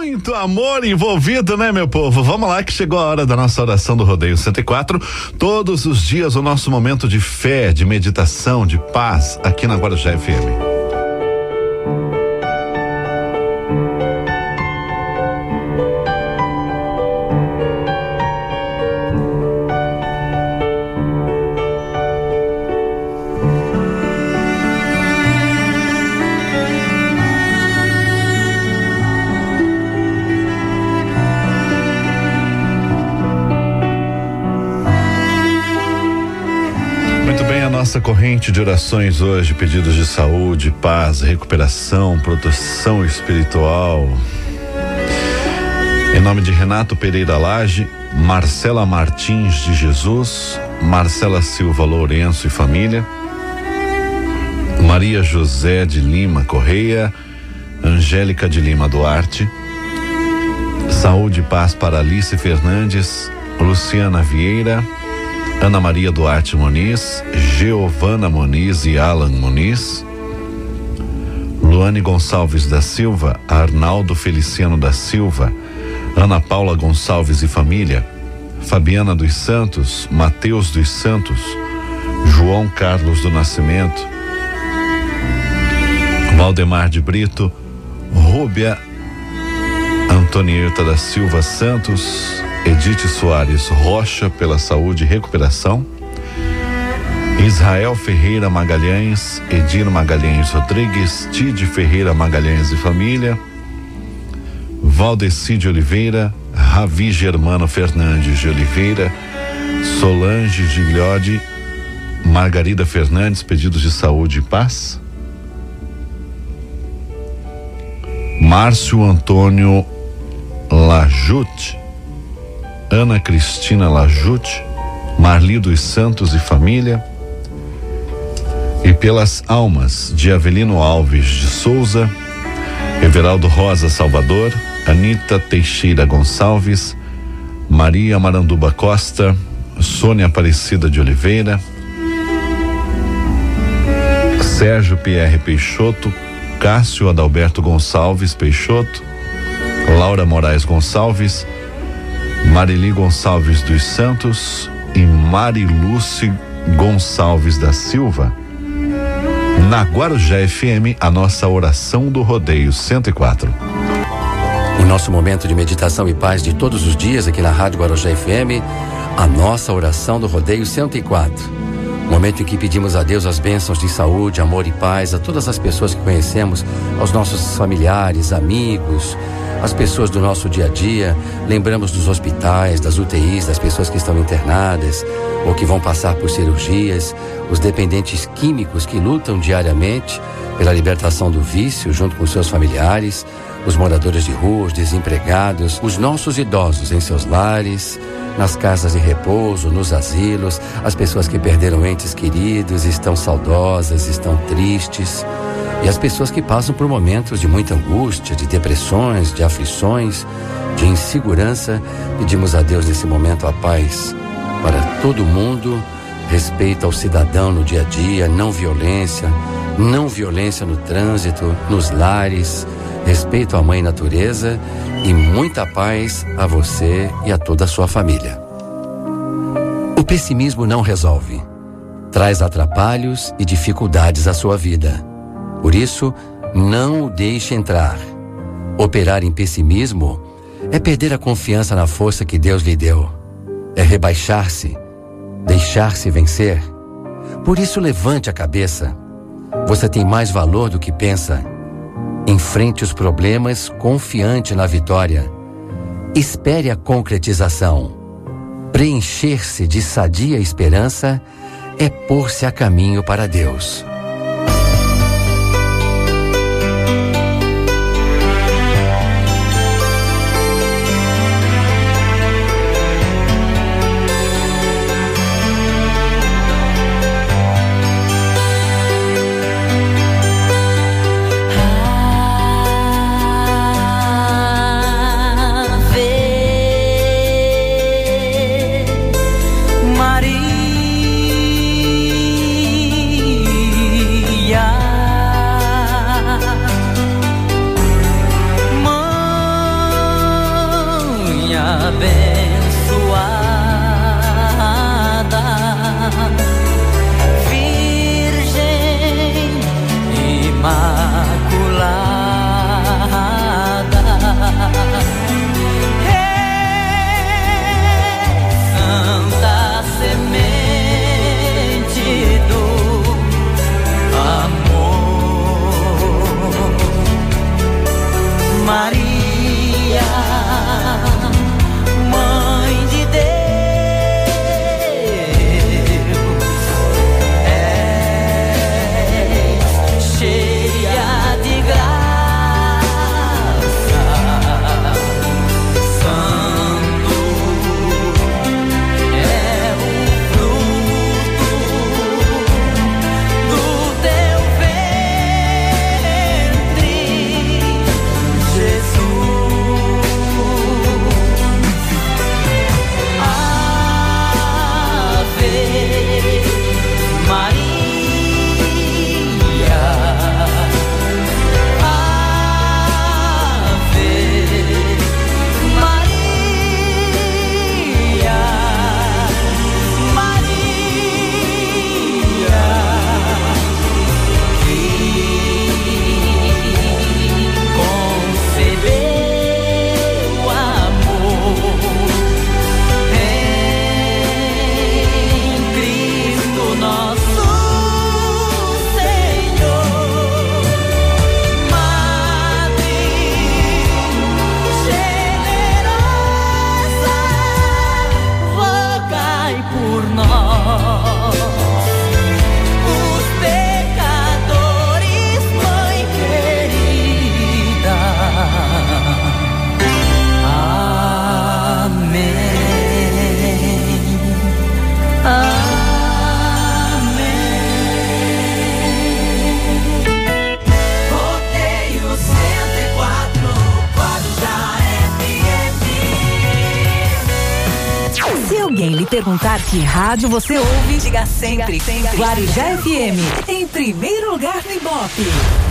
muito amor envolvido, né, meu povo? Vamos lá que chegou a hora da nossa oração do Rodeio 104. Todos os dias o nosso momento de fé, de meditação, de paz aqui na Guarujá FM. Nossa corrente de orações hoje, pedidos de saúde, paz, recuperação, proteção espiritual. Em nome de Renato Pereira Lage, Marcela Martins de Jesus, Marcela Silva Lourenço e família, Maria José de Lima Correia, Angélica de Lima Duarte, saúde e paz para Alice Fernandes, Luciana Vieira, Ana Maria Duarte Moniz, Giovana Moniz e Alan Moniz, Luane Gonçalves da Silva, Arnaldo Feliciano da Silva, Ana Paula Gonçalves e família, Fabiana dos Santos, Mateus dos Santos, João Carlos do Nascimento, Valdemar de Brito, Rúbia Antonieta da Silva Santos, Edith Soares Rocha pela saúde e recuperação. Israel Ferreira Magalhães, Edir Magalhães Rodrigues, Tide Ferreira Magalhães e família. Valdeci de Oliveira, Ravi Germano Fernandes de Oliveira, Solange Gigliodi, Margarida Fernandes, pedidos de saúde e paz. Márcio Antônio Lajute, Ana Cristina Lajute, Marli dos Santos e família, e pelas almas de Avelino Alves de Souza, Everaldo Rosa Salvador, Anita Teixeira Gonçalves, Maria Maranduba Costa, Sônia Aparecida de Oliveira, Sérgio Pierre Peixoto, Cássio Adalberto Gonçalves Peixoto, Laura Moraes Gonçalves, Marili Gonçalves dos Santos e Mariluce Gonçalves da Silva. Na Guarujá FM, a nossa oração do Rodeio 104. O nosso momento de meditação e paz de todos os dias aqui na Rádio Guarujá FM, a nossa oração do Rodeio 104. Momento em que pedimos a Deus as bênçãos de saúde, amor e paz a todas as pessoas que conhecemos, aos nossos familiares, amigos, as pessoas do nosso dia a dia, lembramos dos hospitais, das UTIs, das pessoas que estão internadas ou que vão passar por cirurgias, os dependentes químicos que lutam diariamente pela libertação do vício junto com seus familiares, os moradores de rua, os desempregados, os nossos idosos em seus lares, nas casas de repouso, nos asilos, as pessoas que perderam entes queridos, estão saudosas, estão tristes. E as pessoas que passam por momentos de muita angústia, de depressões, de aflições, de insegurança, pedimos a Deus nesse momento a paz para todo mundo, respeito ao cidadão no dia a dia, não violência, não violência no trânsito, nos lares, respeito à mãe natureza e muita paz a você e a toda a sua família. O pessimismo não resolve. Traz atrapalhos e dificuldades à sua vida. Por isso, não o deixe entrar. Operar em pessimismo é perder a confiança na força que Deus lhe deu. É rebaixar-se, deixar-se vencer. Por isso, levante a cabeça. Você tem mais valor do que pensa. Enfrente os problemas confiante na vitória. Espere a concretização. Preencher-se de sadia esperança é pôr-se a caminho para Deus. Perguntar que rádio você ouve, diga sempre, sempre. Guarujá FM, em primeiro lugar no Ibope.